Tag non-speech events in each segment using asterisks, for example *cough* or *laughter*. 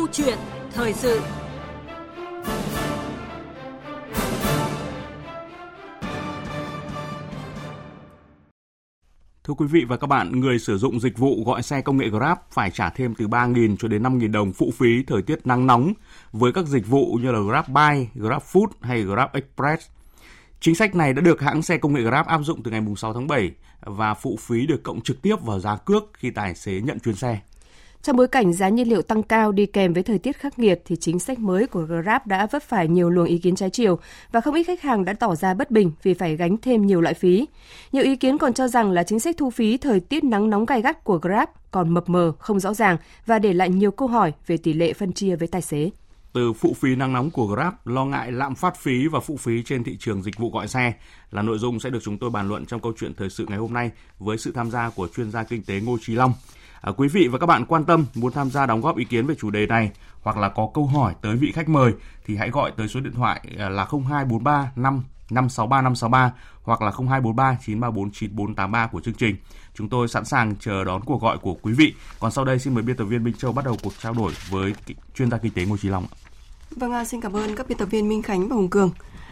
Câu chuyện thời sự Thưa quý vị và các bạn, người sử dụng dịch vụ gọi xe công nghệ Grab phải trả thêm từ 3.000 cho đến 5.000 đồng phụ phí thời tiết nắng nóng với các dịch vụ như là Grab Buy, Grab Food hay Grab Express. Chính sách này đã được hãng xe công nghệ Grab áp dụng từ ngày 6 tháng 7 và phụ phí được cộng trực tiếp vào giá cước khi tài xế nhận chuyến xe. Trong bối cảnh giá nhiên liệu tăng cao đi kèm với thời tiết khắc nghiệt thì chính sách mới của Grab đã vấp phải nhiều luồng ý kiến trái chiều và không ít khách hàng đã tỏ ra bất bình vì phải gánh thêm nhiều loại phí. Nhiều ý kiến còn cho rằng là chính sách thu phí thời tiết nắng nóng gai gắt của Grab còn mập mờ, không rõ ràng và để lại nhiều câu hỏi về tỷ lệ phân chia với tài xế từ phụ phí nắng nóng của Grab, lo ngại lạm phát phí và phụ phí trên thị trường dịch vụ gọi xe là nội dung sẽ được chúng tôi bàn luận trong câu chuyện thời sự ngày hôm nay với sự tham gia của chuyên gia kinh tế Ngô Trí Long. À, quý vị và các bạn quan tâm muốn tham gia đóng góp ý kiến về chủ đề này hoặc là có câu hỏi tới vị khách mời thì hãy gọi tới số điện thoại à, là 0243 5 563 563 hoặc là 0243 934 9483 của chương trình. Chúng tôi sẵn sàng chờ đón cuộc gọi của quý vị. Còn sau đây xin mời biên tập viên Minh Châu bắt đầu cuộc trao đổi với chuyên gia kinh tế Ngô Trí Long. Vâng, xin cảm ơn các biên tập viên Minh Khánh và Hùng Cường.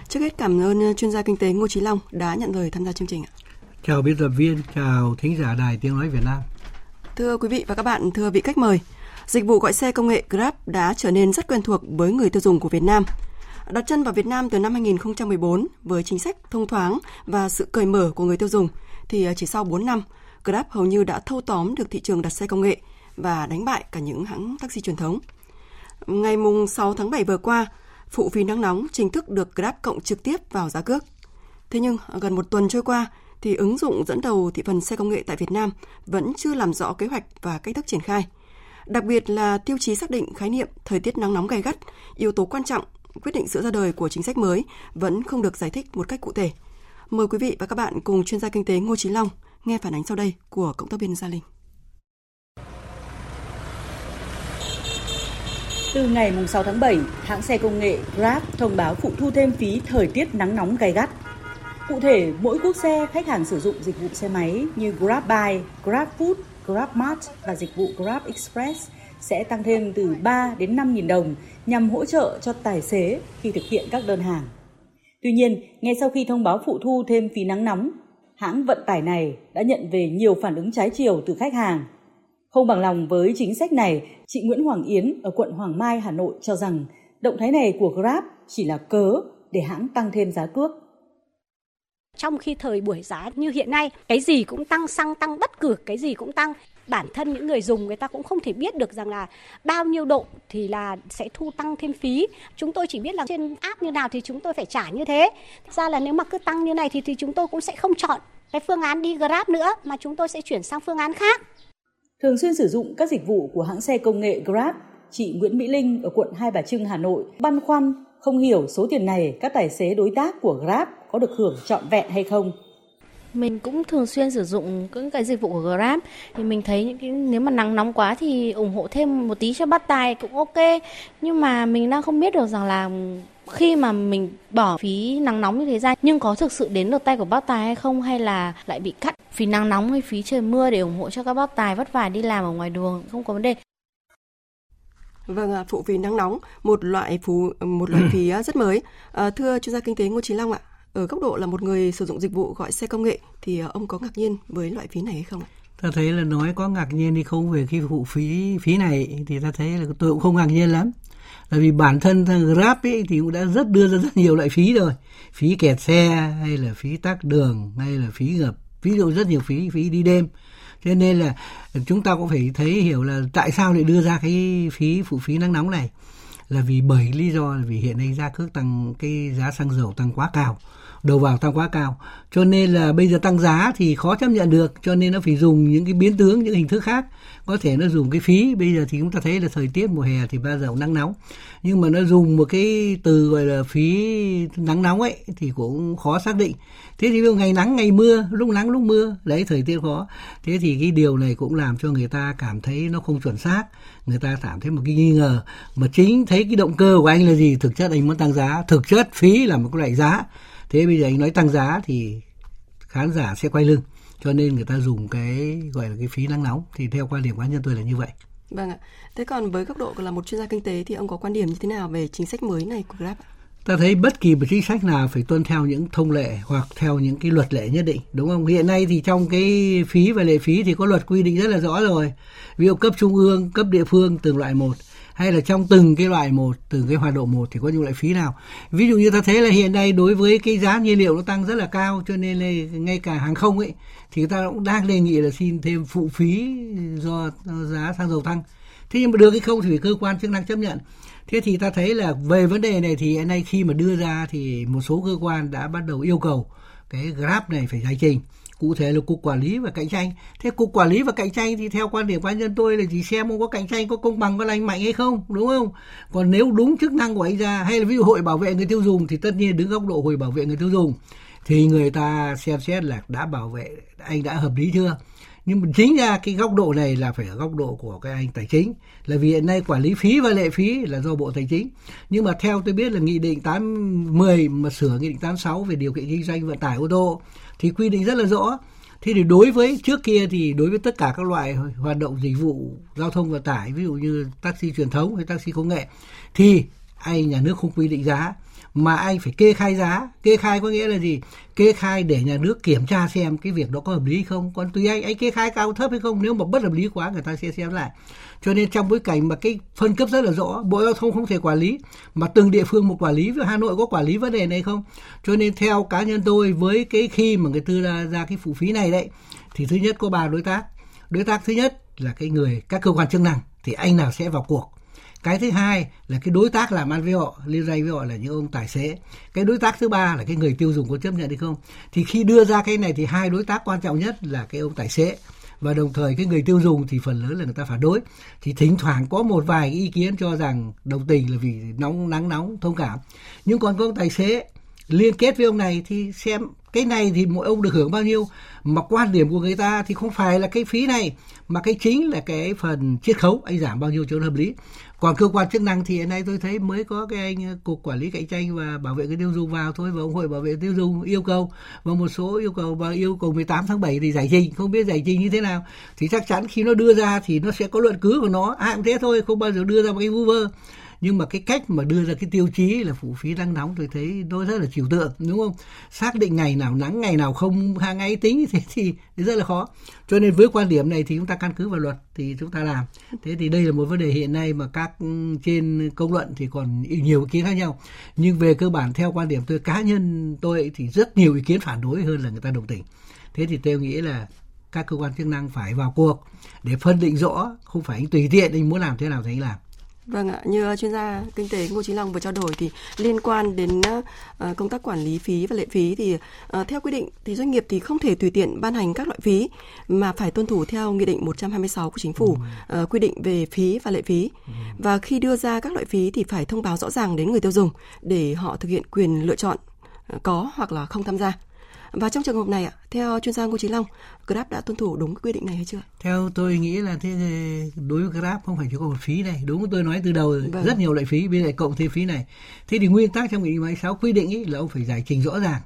Trước hết cảm ơn chuyên gia kinh tế Ngô Trí Long đã nhận lời tham gia chương trình. Chào biên tập viên, chào thính giả đài tiếng nói Việt Nam. Thưa quý vị và các bạn, thưa vị khách mời, dịch vụ gọi xe công nghệ Grab đã trở nên rất quen thuộc với người tiêu dùng của Việt Nam. Đặt chân vào Việt Nam từ năm 2014 với chính sách thông thoáng và sự cởi mở của người tiêu dùng thì à, chỉ sau 4 năm, Grab hầu như đã thâu tóm được thị trường đặt xe công nghệ và đánh bại cả những hãng taxi truyền thống. Ngày 6 tháng 7 vừa qua, phụ phí nắng nóng chính thức được Grab cộng trực tiếp vào giá cước. Thế nhưng à, gần một tuần trôi qua thì ứng dụng dẫn đầu thị phần xe công nghệ tại Việt Nam vẫn chưa làm rõ kế hoạch và cách thức triển khai. Đặc biệt là tiêu chí xác định khái niệm thời tiết nắng nóng gay gắt, yếu tố quan trọng quyết định sự ra đời của chính sách mới vẫn không được giải thích một cách cụ thể. Mời quý vị và các bạn cùng chuyên gia kinh tế Ngô Chí Long nghe phản ánh sau đây của cộng tác viên Gia Linh. Từ ngày 6 tháng 7, hãng xe công nghệ Grab thông báo phụ thu thêm phí thời tiết nắng nóng gay gắt. Cụ thể, mỗi quốc xe khách hàng sử dụng dịch vụ xe máy như Grab GrabFood, Grab Food, và dịch vụ Grab Express sẽ tăng thêm từ 3 đến 5 nghìn đồng nhằm hỗ trợ cho tài xế khi thực hiện các đơn hàng. Tuy nhiên, ngay sau khi thông báo phụ thu thêm phí nắng nóng, hãng vận tải này đã nhận về nhiều phản ứng trái chiều từ khách hàng. Không bằng lòng với chính sách này, chị Nguyễn Hoàng Yến ở quận Hoàng Mai, Hà Nội cho rằng động thái này của Grab chỉ là cớ để hãng tăng thêm giá cước. Trong khi thời buổi giá như hiện nay, cái gì cũng tăng, xăng tăng bất cứ cái gì cũng tăng. Bản thân những người dùng người ta cũng không thể biết được rằng là bao nhiêu độ thì là sẽ thu tăng thêm phí. Chúng tôi chỉ biết là trên app như nào thì chúng tôi phải trả như thế. Ra là nếu mà cứ tăng như này thì thì chúng tôi cũng sẽ không chọn cái phương án đi Grab nữa mà chúng tôi sẽ chuyển sang phương án khác. Thường xuyên sử dụng các dịch vụ của hãng xe công nghệ Grab, chị Nguyễn Mỹ Linh ở quận Hai Bà Trưng, Hà Nội băn khoăn không hiểu số tiền này các tài xế đối tác của Grab có được hưởng trọn vẹn hay không. Mình cũng thường xuyên sử dụng những cái dịch vụ của Grab thì mình thấy những cái, nếu mà nắng nóng quá thì ủng hộ thêm một tí cho bắt tài cũng ok. Nhưng mà mình đang không biết được rằng là khi mà mình bỏ phí nắng nóng như thế ra, nhưng có thực sự đến được tay của bác tài hay không, hay là lại bị cắt phí nắng nóng hay phí trời mưa để ủng hộ cho các bác tài vất vả đi làm ở ngoài đường, không có vấn đề Vâng, phụ phí nắng nóng, một loại phú một loại phí rất mới. À, thưa chuyên gia kinh tế Ngô Chí Long ạ, ở góc độ là một người sử dụng dịch vụ gọi xe công nghệ thì ông có ngạc nhiên với loại phí này hay không ạ? Ta thấy là nói có ngạc nhiên đi không về cái phụ phí phí này thì ta thấy là tôi cũng không ngạc nhiên lắm. Là vì bản thân Grab ấy thì cũng đã rất đưa ra rất nhiều loại phí rồi. Phí kẹt xe hay là phí tắc đường hay là phí ngập, ví dụ rất nhiều phí phí đi đêm cho nên là chúng ta cũng phải thấy hiểu là tại sao lại đưa ra cái phí, phụ phí nắng nóng này. Là vì bởi lý do là vì hiện nay giá cước tăng, cái giá xăng dầu tăng quá cao đầu vào tăng quá cao. Cho nên là bây giờ tăng giá thì khó chấp nhận được, cho nên nó phải dùng những cái biến tướng, những hình thức khác. Có thể nó dùng cái phí, bây giờ thì chúng ta thấy là thời tiết mùa hè thì bao giờ cũng nắng nóng. Nhưng mà nó dùng một cái từ gọi là phí nắng nóng ấy thì cũng khó xác định. Thế thì ngày nắng, ngày mưa, lúc nắng, lúc mưa, đấy, thời tiết khó. Thế thì cái điều này cũng làm cho người ta cảm thấy nó không chuẩn xác. Người ta cảm thấy một cái nghi ngờ. Mà chính thấy cái động cơ của anh là gì? Thực chất anh muốn tăng giá. Thực chất phí là một cái loại giá thế bây giờ anh nói tăng giá thì khán giả sẽ quay lưng cho nên người ta dùng cái gọi là cái phí nắng nóng. Thì theo quan điểm cá nhân tôi là như vậy. Vâng ạ. Thế còn với góc độ là một chuyên gia kinh tế thì ông có quan điểm như thế nào về chính sách mới này của Grab ta thấy bất kỳ một chính sách nào phải tuân theo những thông lệ hoặc theo những cái luật lệ nhất định đúng không? Hiện nay thì trong cái phí và lệ phí thì có luật quy định rất là rõ rồi. Ví dụ cấp trung ương cấp địa phương từng loại một hay là trong từng cái loại một, từng cái hoạt động một thì có những loại phí nào? Ví dụ như ta thấy là hiện nay đối với cái giá nhiên liệu nó tăng rất là cao, cho nên là ngay cả hàng không ấy, thì người ta cũng đang đề nghị là xin thêm phụ phí do giá xăng dầu tăng. Thế nhưng mà được hay không thì cơ quan chức năng chấp nhận. Thế thì ta thấy là về vấn đề này thì hiện nay khi mà đưa ra thì một số cơ quan đã bắt đầu yêu cầu cái grab này phải giải trình cụ thể là cục quản lý và cạnh tranh. Thế cục quản lý và cạnh tranh thì theo quan điểm cá nhân tôi là chỉ xem ông có cạnh tranh, có công bằng, có lành mạnh hay không, đúng không? Còn nếu đúng chức năng của anh ra, hay là ví dụ hội bảo vệ người tiêu dùng thì tất nhiên đứng góc độ hội bảo vệ người tiêu dùng, thì người ta xem xét là đã bảo vệ, anh đã hợp lý chưa? Nhưng mà chính ra cái góc độ này là phải ở góc độ của cái anh tài chính, là vì hiện nay quản lý phí và lệ phí là do bộ tài chính. Nhưng mà theo tôi biết là nghị định 810 mà sửa nghị định 86 về điều kiện kinh doanh vận tải ô tô thì quy định rất là rõ. Thế thì đối với trước kia thì đối với tất cả các loại hoạt động dịch vụ giao thông vận tải, ví dụ như taxi truyền thống hay taxi công nghệ, thì anh nhà nước không quy định giá mà anh phải kê khai giá. Kê khai có nghĩa là gì? Kê khai để nhà nước kiểm tra xem cái việc đó có hợp lý không. Còn tùy anh anh kê khai cao thấp hay không nếu mà bất hợp lý quá người ta sẽ xem lại. Cho nên trong bối cảnh mà cái phân cấp rất là rõ bộ giao thông không thể quản lý mà từng địa phương một quản lý với hà nội có quản lý vấn đề này không? Cho nên theo cá nhân tôi với cái khi mà người tư ra, ra cái phụ phí này đấy thì thứ nhất có ba đối tác. Đối tác thứ nhất là cái người các cơ quan chức năng thì anh nào sẽ vào cuộc? Cái thứ hai là cái đối tác làm ăn với họ, liên doanh với họ là những ông tài xế. Cái đối tác thứ ba là cái người tiêu dùng có chấp nhận hay không? Thì khi đưa ra cái này thì hai đối tác quan trọng nhất là cái ông tài xế. Và đồng thời cái người tiêu dùng thì phần lớn là người ta phản đối. Thì thỉnh thoảng có một vài ý kiến cho rằng đồng tình là vì nóng, nắng nóng, thông cảm. Nhưng còn có ông tài xế liên kết với ông này thì xem cái này thì mỗi ông được hưởng bao nhiêu, mà quan điểm của người ta thì không phải là cái phí này, mà cái chính là cái phần chiết khấu, anh giảm bao nhiêu cho nó hợp lý. Còn cơ quan chức năng thì hiện nay tôi thấy mới có cái anh ờ, cục quản lý cạnh tranh và bảo vệ người tiêu dùng vào thôi, và ông hội bảo vệ tiêu dùng yêu cầu, và một số yêu cầu và yêu cầu 18 tháng 7 thì giải trình, không biết giải trình như thế nào. Thì chắc chắn khi nó đưa ra thì nó sẽ có luận cứ của nó. À cũng thế thôi, không bao giờ đưa ra một cái vu vơ nhưng mà cái cách mà đưa ra cái tiêu chí là phụ phí đang nóng tôi thấy tôi rất là trừu tượng đúng không? Xác định ngày nào nắng ngày nào không hàng ngày tính thế thì, thì rất là khó. Cho nên với quan điểm này thì chúng ta căn cứ vào luật thì chúng ta làm. Thế thì đây là một vấn đề hiện nay mà các ừ, trên công luận thì còn nhiều ý kiến khác nhau. Nhưng về cơ bản theo quan điểm tôi cá nhân tôi thì rất nhiều ý kiến phản đối hơn là người ta đồng tình. Thế thì tôi nghĩ là các cơ quan chức năng phải vào cuộc để phân định rõ không phải anh tùy tiện anh muốn làm thế nào thì anh làm. Vâng ạ, như chuyên gia kinh tế Ngô Chí Long vừa trao đổi thì liên quan đến uh, công tác quản lý phí và lệ phí thì uh, theo quy định thì doanh nghiệp thì không thể tùy tiện ban hành các loại phí mà phải tuân thủ theo nghị định 126 của chính phủ uh, quy định về phí và lệ phí. Và khi đưa ra các loại phí thì phải thông báo rõ ràng đến người tiêu dùng để họ thực hiện quyền lựa chọn có hoặc là không tham gia. Và trong trường hợp này ạ, theo chuyên gia Ngô Chí Long, Grab đã tuân thủ đúng quy định này hay chưa? Theo tôi nghĩ là thế đối với Grab không phải chỉ có một phí này, đúng tôi nói từ đầu vâng. rất nhiều loại phí, bây giờ cộng thêm phí này. Thế thì nguyên tắc trong nghị định 26 quy định ý là ông phải giải trình rõ ràng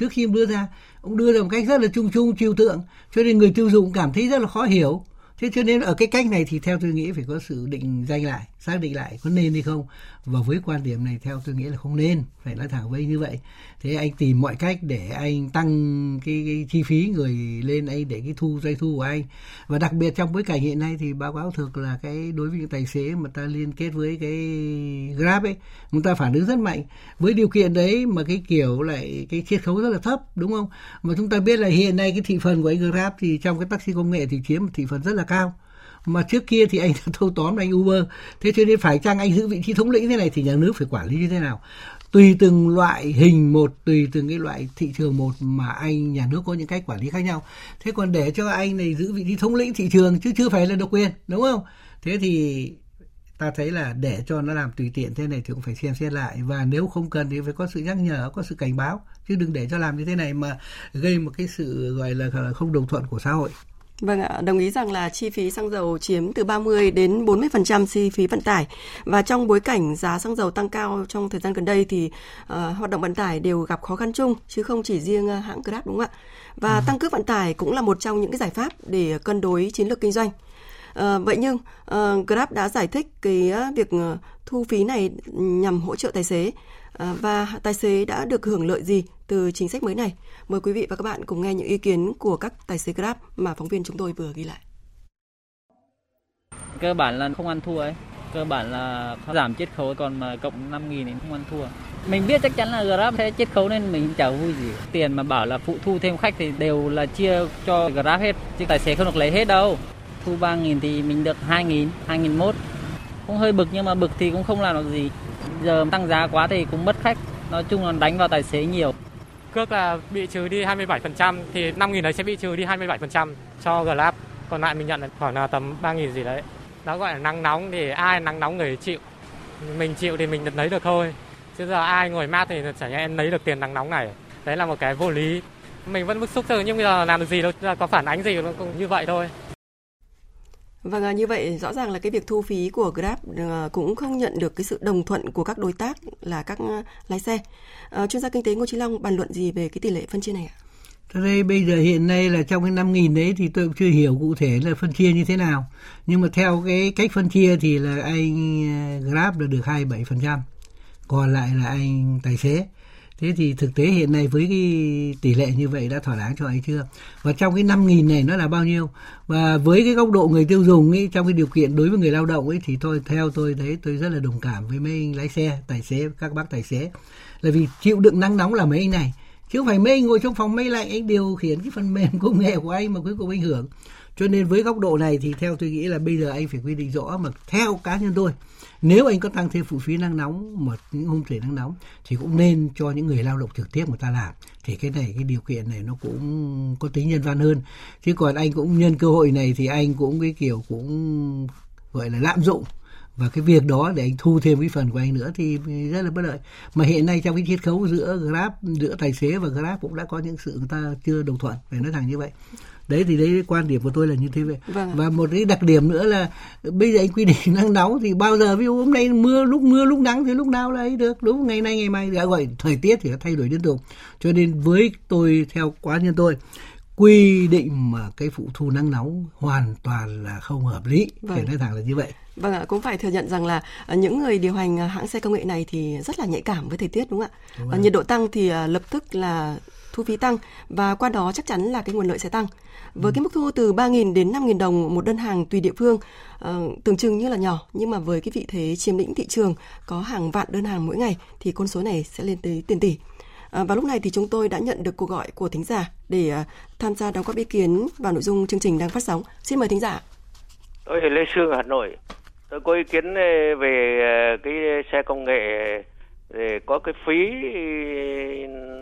trước khi ông đưa ra ông đưa ra một cách rất là chung chung trừu tượng cho nên người tiêu dùng cảm thấy rất là khó hiểu thế cho nên ở cái cách này thì theo tôi nghĩ phải có sự định danh lại xác định lại có nên hay không. Và với quan điểm này theo tôi nghĩ là không nên phải nói thẳng với như vậy. Thế anh tìm mọi cách để anh tăng cái, cái chi phí người lên anh để cái thu doanh thu của anh. Và đặc biệt trong bối cảnh hiện nay thì báo cáo thực là cái đối với những tài xế mà ta liên kết với cái grab ấy chúng ta phản ứng rất mạnh. Với điều kiện đấy mà cái kiểu lại cái chiết khấu rất là thấp đúng không? Mà chúng ta biết là hiện nay cái thị phần của anh grab thì trong cái taxi công nghệ thì chiếm một thị phần rất là cao mà trước kia thì anh thâu tóm anh Uber. Thế cho nên phải chăng anh giữ vị trí thống lĩnh thế này thì nhà nước phải quản lý như thế nào? Tùy từng loại hình một, tùy từng cái loại thị trường một mà anh, nhà nước có những cách quản lý khác nhau. Thế còn để cho anh này giữ vị trí thống lĩnh thị trường chứ chưa phải là độc quyền, đúng không? Thế thì ta thấy là để cho nó làm tùy tiện thế này thì cũng phải xem xét lại. Và nếu không cần thì phải có sự nhắc nhở, có sự cảnh báo. Chứ đừng để cho làm như thế này mà gây một cái sự gọi là không đồng thuận của xã hội. Vâng ạ, đồng ý rằng là chi phí xăng dầu chiếm từ 30 đến 40% chi phí vận tải và trong bối cảnh giá xăng dầu tăng cao trong thời gian gần đây thì uh, hoạt động vận tải đều gặp khó khăn chung chứ không chỉ riêng uh, hãng Grab đúng không ạ? Và ừ. tăng cước vận tải cũng là một trong những cái giải pháp để cân đối chiến lược kinh doanh. À, vậy nhưng uh, Grab đã giải thích cái ờ, việc thu phí này nhằm hỗ trợ tài xế. À, và tài xế đã được hưởng lợi gì từ chính sách mới này. Mời quý vị và các bạn cùng nghe những ý kiến của các tài xế Grab mà phóng viên chúng tôi vừa ghi lại. Cơ bản là không ăn thua ấy. Cơ bản là giảm chiết khấu còn mà cộng 5 nghìn thì không ăn thua. Mình biết chắc chắn là Grab sẽ chiết khấu nên mình chả vui gì. Tiền mà bảo là phụ thu thêm khách thì đều là chia cho Grab hết chứ tài xế không được lấy hết đâu thu 3 nghìn thì mình được 2 nghìn 2 nghìn mốt. Cũng hơi bực nhưng mà bực thì cũng không làm được gì. Giờ tăng giá quá thì cũng mất khách. Nói chung là đánh vào tài xế nhiều. Cước là bị trừ đi 27% thì 5 nghìn đấy sẽ bị trừ đi 27% cho Grab. Còn lại mình nhận là khoảng là tầm 3 nghìn gì đấy. Đó gọi là nắng nóng thì ai nắng nóng người chịu. Mình chịu thì mình lấy được thôi. Chứ giờ ai ngồi mát thì chả nhẽ em lấy được tiền nắng nóng này. Đấy là một cái vô lý. Mình vẫn bức xúc thôi, nhưng bây giờ làm được gì đâu. Có phản ánh gì cũng như vậy thôi. Vâng, à, như vậy rõ ràng là cái việc thu phí của Grab ờ, cũng không nhận được cái sự đồng thuận của các đối tác là các ờ, lái xe. À, chuyên gia kinh tế Ngô Chí Long bàn luận gì về cái tỷ lệ phân chia này ạ? Thế đây bây giờ hiện nay là trong cái 5 nghìn đấy thì tôi cũng chưa hiểu cụ thể là phân chia như thế nào. Nhưng mà theo cái cách phân chia thì là anh Grab là được 27%. Còn lại là anh tài xế. Thế thì thực tế hiện nay với cái tỷ lệ như vậy đã thỏa đáng cho anh chưa? Và trong cái 5 nghìn này nó là bao nhiêu? Và với cái góc độ người tiêu dùng ấy, trong cái điều kiện đối với người lao động ấy thì tôi theo tôi thấy tôi rất là đồng cảm với mấy anh lái xe, tài xế, các bác tài xế. Là vì chịu đựng nắng nóng là mấy anh này chứ không phải mấy anh ngồi trong phòng máy lạnh anh điều khiển cái phần mềm *laughs* công nghệ của anh mà cuối cùng anh hưởng cho nên với góc độ này thì theo tôi nghĩ là bây giờ anh phải quy định rõ mà theo cá nhân tôi nếu anh có tăng thêm phụ phí nắng nóng một những hôm trời nắng nóng, thì cũng nên cho những người lao động trực tiếp người ta làm. Thì cái này, cái điều kiện này nó cũng có tính nhân văn hơn. Chứ còn anh cũng nhân cơ hội này thì anh cũng cái kiểu cũng, gọi là lạm dụng và cái việc đó để anh thu thêm cái phần của anh nữa thì rất là bất lợi. Mà hiện nay trong cái chiết khấu giữa grab giữa tài xế và grab cũng đã có những sự người ta chưa đồng thuận phải nói thẳng như vậy. Đấy thì đấy quan điểm của tôi là như thế vậy. Vâng. và một cái đặc điểm nữa là bây giờ anh quy định *laughs* nắng nóng thì bao giờ ví dụ hôm nay mưa lúc mưa lúc nắng thì lúc nào là ấy được đúng ngày nay ngày mai. Đã gọi thời tiết thì nó thay đổi liên tục. Cho nên với tôi theo quá nhân tôi quy định mà cái phụ thu nắng nóng hoàn toàn là không hợp lý vâng. phải nói thẳng là như vậy Vâng ạ, cũng phải thừa nhận rằng là à, những người điều hành à, hãng xe công nghệ này thì rất là nhạy cảm với thời tiết đúng không ạ? Đúng à, nhiệt độ tăng thì lập tức là thu phí tăng và qua đó chắc chắn là cái nguồn lợi sẽ tăng. Với ừ. cái mức thu từ 3.000 đến 5.000 đồng một đơn hàng tùy địa phương, uh, tưởng chừng như là nhỏ nhưng mà với cái vị thế chiếm lĩnh thị trường có hàng vạn đơn hàng mỗi ngày thì con số này sẽ lên tới tiền tỷ. À, và lúc này thì chúng tôi đã nhận được cuộc gọi của thính giả để à, tham gia đóng góp ý kiến vào nội dung chương trình đang phát sóng. Xin mời thính giả. Tôi là Lê Sương Hà Nội. Tôi có ý kiến à, về à, cái xe công nghệ để có cái phí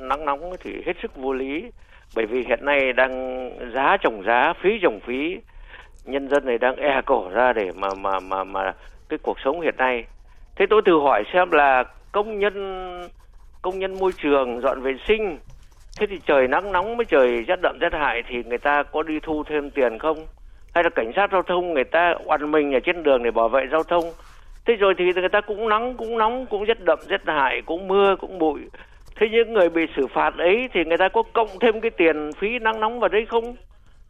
nắng nóng thì hết sức vô lý bởi vì hiện nay đang giá trồng giá phí trồng phí nhân dân này đang e cổ ra để mà mà mà mà cái cuộc sống hiện nay thế tôi thử hỏi xem là công nhân công nhân môi trường, dọn vệ sinh. Thế thì trời nắng nóng với trời rét đậm rét hại thì người ta có đi thu thêm tiền không? Hay là cảnh sát giao thông người ta oằn mình ở trên đường để bảo vệ giao thông? Thế rồi thì người ta cũng nắng, cũng nóng, cũng rất đậm rất hại, cũng mưa, cũng bụi. Thế những người bị xử phạt ấy thì người ta có cộng thêm cái tiền phí nắng nóng vào đấy không?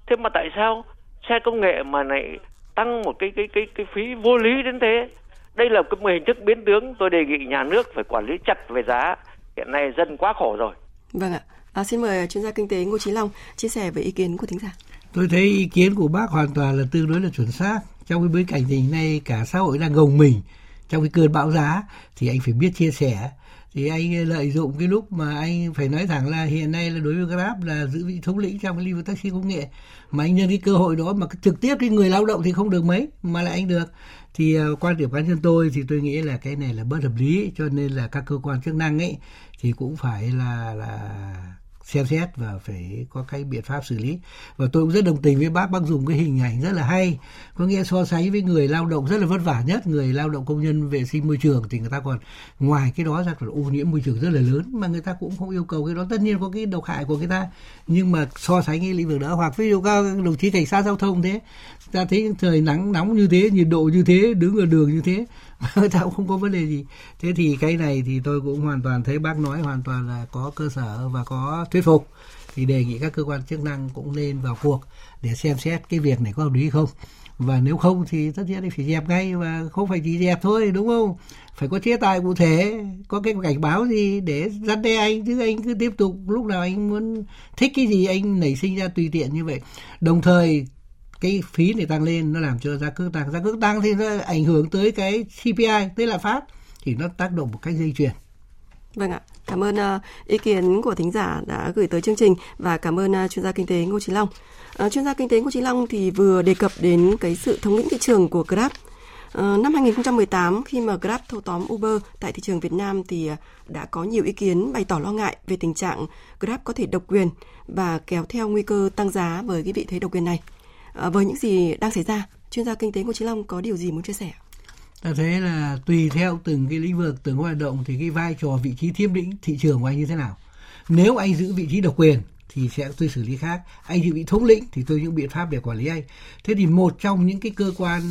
Thế mà tại sao xe công nghệ mà lại tăng một cái cái cái cái phí vô lý đến thế? Đây là cái hình thức biến tướng, tôi đề nghị nhà nước phải quản lý chặt về giá hiện nay dân quá khổ rồi. Vâng ạ. À, xin mời chuyên gia kinh tế ngô trí long chia sẻ về ý kiến của thính giả. Tôi thấy ý kiến của bác hoàn toàn là tương đối là chuẩn xác. Trong cái bối cảnh tình nay cả xã hội đang gồng mình trong cái cơn bão giá thì anh phải biết chia sẻ thì anh lợi dụng cái lúc mà anh phải nói thẳng là hiện nay là đối với Grab là giữ vị thống lĩnh trong cái lĩnh vực taxi công nghệ. Mà anh nhân cái cơ hội đó mà trực tiếp cái người lao động thì không được mấy, mà lại anh được. Thì à, quan điểm cá nhân tôi thì tôi nghĩ là cái này là bất hợp lý, cho nên là các cơ quan chức năng ấy thì cũng phải là là xem xét và phải có cái biện pháp xử lý. Và tôi cũng rất đồng tình với bác bác dùng cái hình ảnh rất là hay. Có nghĩa so sánh với người lao động rất là vất vả nhất, người lao động công nhân vệ sinh môi trường thì người ta còn ngoài cái đó ra còn ô nhiễm môi trường rất là lớn mà người ta cũng không yêu cầu cái đó. Tất nhiên có cái độc hại của người ta, nhưng mà so sánh cái lĩnh vực đó hoặc ví dụ các đồng chí cảnh sát giao thông thế, ta thấy thời nắng nóng như thế, nhiệt độ như thế, đứng ở đường như thế *laughs* người ta cũng không có vấn đề gì. Thế thì cái này thì tôi cũng hoàn toàn thấy bác nói hoàn toàn là có cơ sở và có thuyết phục. Thì đề nghị các cơ quan chức năng cũng nên vào cuộc để xem xét cái việc này có hợp lý không. Và nếu không thì tất nhiên phải dẹp ngay và không phải chỉ dẹp thôi, đúng không? Phải có chế tài cụ thể, có cái cảnh báo gì để dắt đe anh, chứ anh cứ tiếp tục lúc nào anh muốn thích cái gì anh nảy sinh ra tùy tiện như vậy. Đồng thời cái phí này tăng lên nó làm cho giá cước tăng giá cước tăng thì nó ảnh hưởng tới cái CPI tới lạm phát thì nó tác động một cách dây chuyền Vâng ạ, cảm ơn uh, ý kiến của thính giả đã gửi tới chương trình và cảm ơn uh, chuyên gia kinh tế Ngô Chí Long. Uh, chuyên gia kinh tế Ngô Chí Long thì vừa đề cập đến cái sự thống lĩnh thị trường của Grab. Năm 2018 khi mà Grab thâu tóm Uber tại thị trường Việt Nam thì đã có nhiều ý kiến bày tỏ lo ngại về tình trạng Grab có thể độc quyền và kéo theo nguy cơ tăng giá với cái vị thế độc quyền này. Ờ, với những gì đang xảy ra, chuyên gia kinh tế Ngô trí Long có điều gì muốn chia sẻ? ta thấy là tùy theo từng cái lĩnh vực từng hoạt động thì cái vai trò vị trí thiêm lĩnh thị trường của anh như thế nào. Nếu anh giữ vị trí độc quyền thì sẽ tôi xử lý khác. Anh giữ vị thống lĩnh thì tôi những biện pháp để quản lý anh. Thế thì một trong những cái cơ quan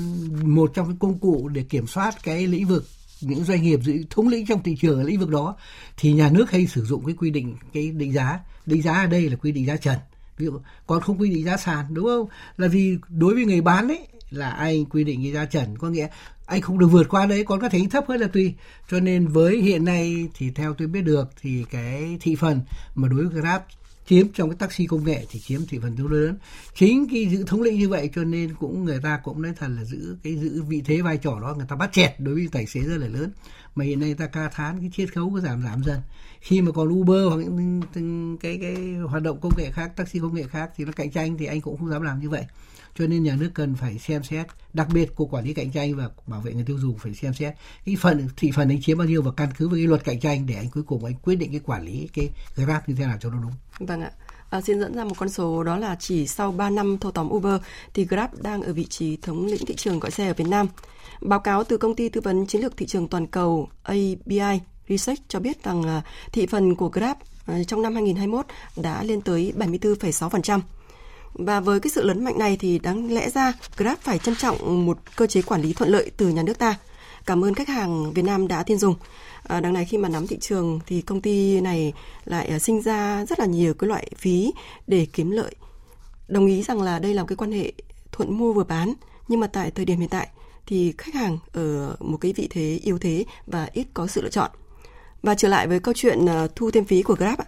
một trong cái công cụ để kiểm soát cái lĩnh vực những doanh nghiệp giữ thống lĩnh trong thị trường ở lĩnh vực đó thì nhà nước hay sử dụng cái quy định cái định giá. Định giá ở đây là quy định giá trần ví dụ còn không quy định giá sàn, đúng không? Là vì đối với người bán ấy, là anh quy định cái giá trần. Có nghĩa anh không được vượt qua đấy còn có thể thấp hơn là tùy. Cho nên với hiện nay thì theo tôi biết được thì cái thị phần mà đối với Grab chiếm trong cái taxi công nghệ thì chiếm thị phần tương đối lớn. Chính cái giữ thống lĩnh như vậy cho nên cũng người ta cũng nói thật là giữ cái giữ vị thế vai trò đó, người ta bắt chẹt đối với tài xế rất là lớn mà hiện nay ta ca thán cái chiết khấu có giảm giảm dần. Khi mà còn Uber hoặc những cái cái hoạt động công nghệ khác, taxi công nghệ khác thì nó cạnh tranh thì anh cũng không dám làm như vậy. Cho nên nhà nước cần phải xem xét, đặc biệt cục quản lý cạnh tranh và bảo vệ người tiêu dùng phải xem xét cái phần, thị phần anh chiếm bao nhiêu và căn cứ vào cái luật cạnh tranh để anh cuối cùng anh quyết định cái quản lý cái grab như thế nào cho nó đúng. Vâng ạ. À, xin dẫn ra một con số đó là chỉ sau 3 năm thâu tóm Uber thì Grab đang ở vị trí thống lĩnh thị trường gọi xe ở Việt Nam. Báo cáo từ công ty tư vấn chiến lược thị trường toàn cầu ABI Research cho biết rằng à, thị phần của Grab à, trong năm 2021 đã lên tới 74,6%. Và với cái sự lớn mạnh này thì đáng lẽ ra Grab phải trân trọng một cơ chế quản lý thuận lợi từ nhà nước ta. Cảm ơn khách hàng Việt Nam đã tin dùng. À, đằng này khi mà nắm thị trường thì công ty này lại ờ, sinh ra rất là nhiều cái loại phí để kiếm lợi. Đồng ý rằng là đây là một cái quan hệ thuận mua vừa bán, nhưng mà tại thời điểm hiện tại thì khách hàng ở một cái vị thế yếu thế và ít có sự lựa chọn. Và trở lại với câu chuyện ờ, thu thêm phí của Grab,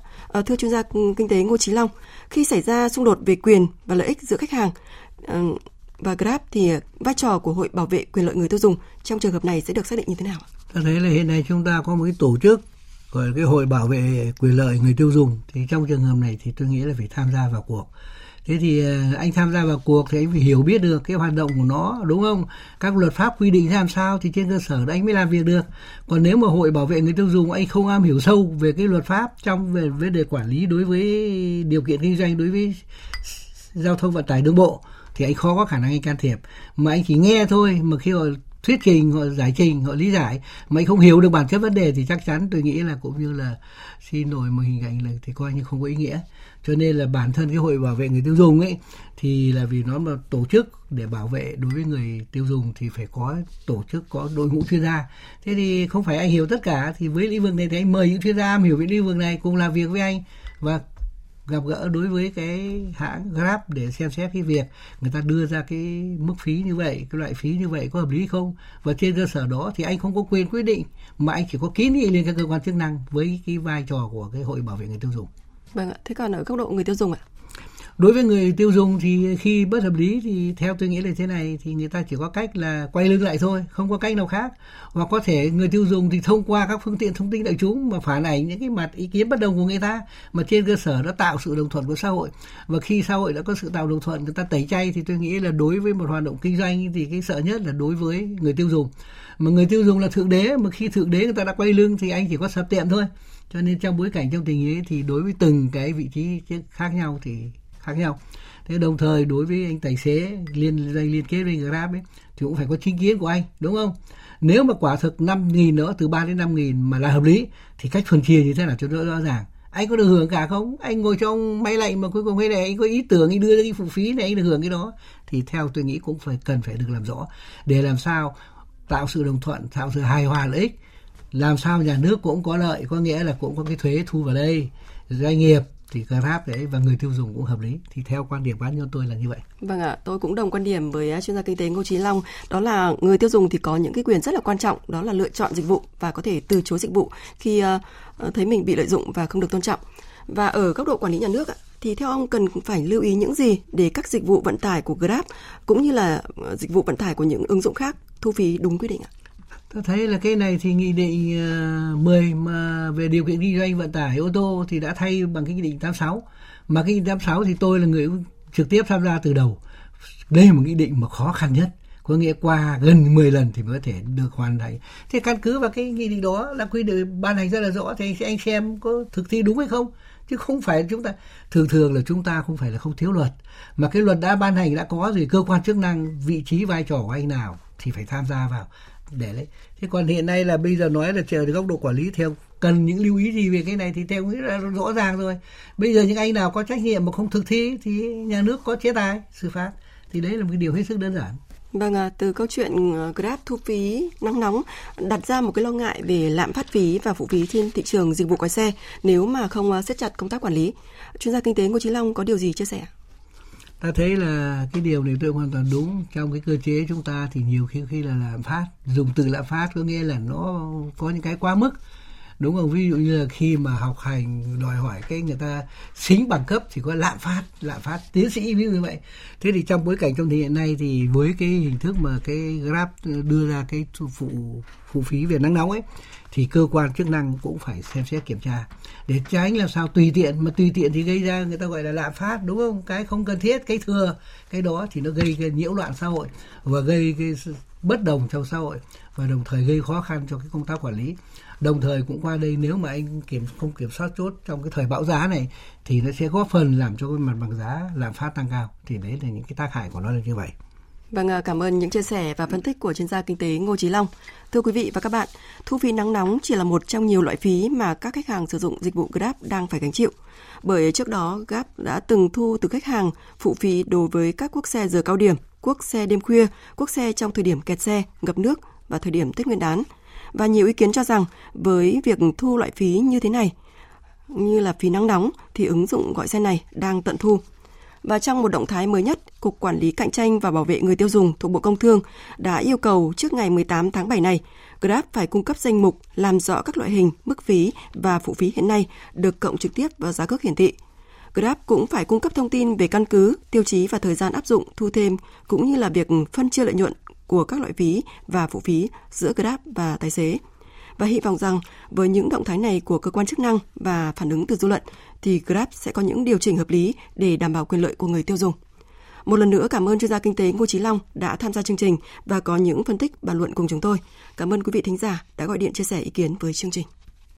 thưa chuyên gia kinh tế Ngô Chí Long, khi xảy ra xung đột về quyền và lợi ích giữa khách hàng và Grab thì vai trò của Hội Bảo vệ quyền lợi người tiêu dùng trong trường hợp này sẽ được xác định như thế nào? Ta thấy là hiện nay chúng ta có một cái tổ chức, gọi là cái Hội Bảo vệ quyền lợi người tiêu dùng. Thì trong trường hợp này thì tôi nghĩ là phải tham gia vào cuộc. Thế thì ờ, anh tham gia vào cuộc thì anh phải hiểu biết được cái hoạt động của nó, đúng không? Các luật pháp quy định làm sao thì trên cơ sở đó anh mới làm việc được. Còn nếu mà hội bảo vệ người tiêu dùng, anh không am hiểu sâu về cái luật pháp trong về vấn đề quản lý đối với điều kiện kinh doanh đối với giao thông vận tải đường bộ, thì anh khó có khả năng anh can thiệp. Mà anh chỉ nghe thôi, mà khi họ thuyết trình, họ giải trình, họ lý giải. Mà anh không hiểu được bản chất vấn đề thì chắc chắn tôi nghĩ là cũng như là xin nổi một hình ảnh là thì coi như không có ý nghĩa. Cho nên là bản thân cái hội bảo vệ người tiêu dùng ấy, thì là vì nó là tổ chức để bảo vệ đối với người tiêu dùng thì phải có tổ chức, có đội ngũ chuyên gia. Thế thì không phải anh hiểu tất cả, thì với lĩnh vực này thì anh mời những chuyên gia, hiểu về lĩnh vực này cùng làm việc với anh. Và gặp gỡ đối với cái hãng Grab để xem xét cái việc người ta đưa ra cái mức phí như vậy, cái loại phí như vậy có hợp lý không? Và trên cơ sở đó thì anh không có quyền quyết định mà anh chỉ có kiến nghị lên các cơ quan chức năng với cái vai trò của cái hội bảo vệ người tiêu dùng. Vâng ạ, thế còn ở góc độ người tiêu dùng ạ? Đối với người tiêu dùng thì khi bất hợp lý thì theo tôi nghĩ là thế này, thì người ta chỉ có cách là quay lưng lại thôi, không có cách nào khác. Hoặc có thể người tiêu dùng thì thông qua các phương tiện thông tin đại chúng mà phản ảnh những cái mặt ý kiến bất đồng của người ta mà trên cơ sở nó tạo sự đồng thuận của xã hội. Và khi xã hội đã có sự tạo đồng thuận, người ta tẩy chay thì tôi nghĩ là đối với một hoạt động kinh doanh thì cái sợ nhất là đối với người tiêu dùng. Mà người tiêu dùng là thượng đế, mà khi thượng đế người ta đã quay lưng thì anh chỉ có sập tiệm thôi. Cho nên trong bối cảnh trong tình ấy thì đối với từng cái vị trí khác nhau thì khác nhau. Thế đồng thời đối với anh tài xế liên danh liên kết với grab ấy, thì cũng phải có chính kiến của anh, đúng không? Nếu mà quả thực năm nghìn nữa, từ 3 đến năm nghìn mà là hợp lý, thì cách phân chia như thế nào cho nó rõ ràng? Anh có được hưởng cả không? Anh ngồi trong máy lạnh mà cuối cùng hay này anh có ý tưởng, anh đưa ra cái phụ phí này, anh được hưởng cái đó. Thì theo tôi nghĩ cũng phải, cần phải được làm rõ. Để làm sao tạo sự đồng thuận, tạo sự hài hòa lợi ích. Làm sao nhà nước cũng có lợi, có nghĩa là cũng có cái thuế thu vào đây. Doanh nghiệp thì Grab đấy và người tiêu dùng cũng hợp lý thì theo quan điểm cá nhân tôi là như vậy. Vâng ạ, tôi cũng đồng quan điểm với à, chuyên gia kinh tế Ngô Chí Long, đó là người tiêu dùng thì có những cái quyền rất là quan trọng, đó là lựa chọn dịch vụ và có thể từ chối dịch vụ khi uh, thấy mình bị lợi dụng và không được tôn trọng. Và ở góc độ quản lý nhà nước thì theo ông cần phải lưu ý những gì để các dịch vụ vận tải của Grab cũng như là ờ, dịch vụ vận tải của những ứng dụng khác thu phí đúng quy định ạ? Tôi thấy là cái này thì nghị định ờ, 10 mà về điều kiện kinh doanh vận tải ô tô thì đã thay bằng cái nghị định 86. Mà cái nghị định 86 thì tôi là người trực tiếp tham gia từ đầu. Đây là một nghị định mà khó khăn nhất có nghĩa qua gần 10 lần thì mới có thể được hoàn thành. Thế căn cứ vào cái nghị định đó là quy định ban hành rất là rõ thì anh xem có thực thi đúng hay không chứ không phải chúng ta, thường thường là chúng ta không phải là không thiếu luật mà cái luật đã ban hành, đã có rồi, cơ quan chức năng, vị trí vai trò của anh nào thì phải tham gia vào để đấy. thế còn hiện nay là bây giờ nói là chờ góc độ quản lý theo cần những lưu ý gì về cái này thì theo nghĩ là rõ ràng rồi bây giờ những anh nào có trách nhiệm mà không thực thi thì nhà nước có chế tài xử phạt thì đấy là một cái điều hết sức đơn giản Vâng, à, từ câu chuyện à, Grab thu phí nắng nóng đặt ra một cái lo ngại về lạm phát phí và phụ phí trên thị trường dịch vụ quái xe nếu mà không à, siết chặt công tác quản lý. Chuyên gia kinh tế Ngô Chí Long có điều gì chia sẻ? Ta thấy là cái điều này tôi hoàn toàn đúng. Trong cái cơ chế chúng ta thì nhiều khi khi là lạm phát, dùng từ lạm phát có nghĩa là nó có những cái quá mức đúng không? Ví dụ như là khi mà học hành, đòi hỏi cái người ta xính bằng cấp thì có lạm phát lạm phát. Tiến sĩ ví dụ như vậy. Thế thì trong bối cảnh trong thì hiện nay thì với cái hình thức mà cái grab đưa ra cái phụ phụ phí về nắng nóng ấy, thì cơ quan chức năng cũng phải xem xét kiểm tra. Để tránh làm sao tùy tiện, mà tùy tiện thì gây ra người ta gọi là lạm phát, đúng không? Cái không cần thiết, cái thừa, cái đó thì nó gây cái nhiễu loạn xã hội và gây cái bất đồng trong xã hội và đồng thời gây khó khăn cho cái công tác quản lý đồng thời cũng qua đây nếu mà anh kiểm không kiểm soát chốt trong cái thời bão giá này thì nó sẽ góp phần làm cho cái mặt bằng giá lạm phát tăng cao thì đấy là những cái tác hại của nó là như vậy Vâng, ờ, cảm ơn những chia sẻ và phân tích của chuyên gia kinh tế Ngô Chí Long. Thưa quý vị và các bạn, thu phí nắng nóng chỉ là một trong nhiều loại phí mà các khách hàng sử dụng dịch vụ Grab đang phải gánh chịu. Bởi trước đó, Grab đã từng thu từ khách hàng phụ phí đối với các quốc xe giờ cao điểm, quốc xe đêm khuya, quốc xe trong thời điểm kẹt xe, ngập nước và thời điểm Tết Nguyên đán. Và nhiều ý kiến cho rằng với việc thu loại phí như thế này, như là phí nắng nóng thì ứng dụng gọi xe này đang tận thu. Và trong một động thái mới nhất, Cục Quản lý Cạnh tranh và Bảo vệ người tiêu dùng thuộc Bộ Công Thương đã yêu cầu trước ngày 18 tháng 7 này, Grab phải cung cấp danh mục làm rõ các loại hình, mức phí và phụ phí hiện nay được cộng trực tiếp vào giá cước hiển thị. Grab cũng phải cung cấp thông tin về căn cứ, tiêu chí và thời gian áp dụng thu thêm cũng như là việc phân chia lợi nhuận của các loại phí và phụ phí giữa Grab và tài xế. Và hy vọng rằng với những động thái này của cơ quan chức năng và phản ứng từ dư luận, thì Grab sẽ có những điều chỉnh hợp lý để đảm bảo quyền lợi của người tiêu dùng. Một lần nữa cảm ơn chuyên gia kinh tế Ngô Chí Long đã tham gia chương trình và có những phân tích bàn luận cùng chúng tôi. Cảm ơn quý vị thính giả đã gọi điện chia sẻ ý kiến với chương trình.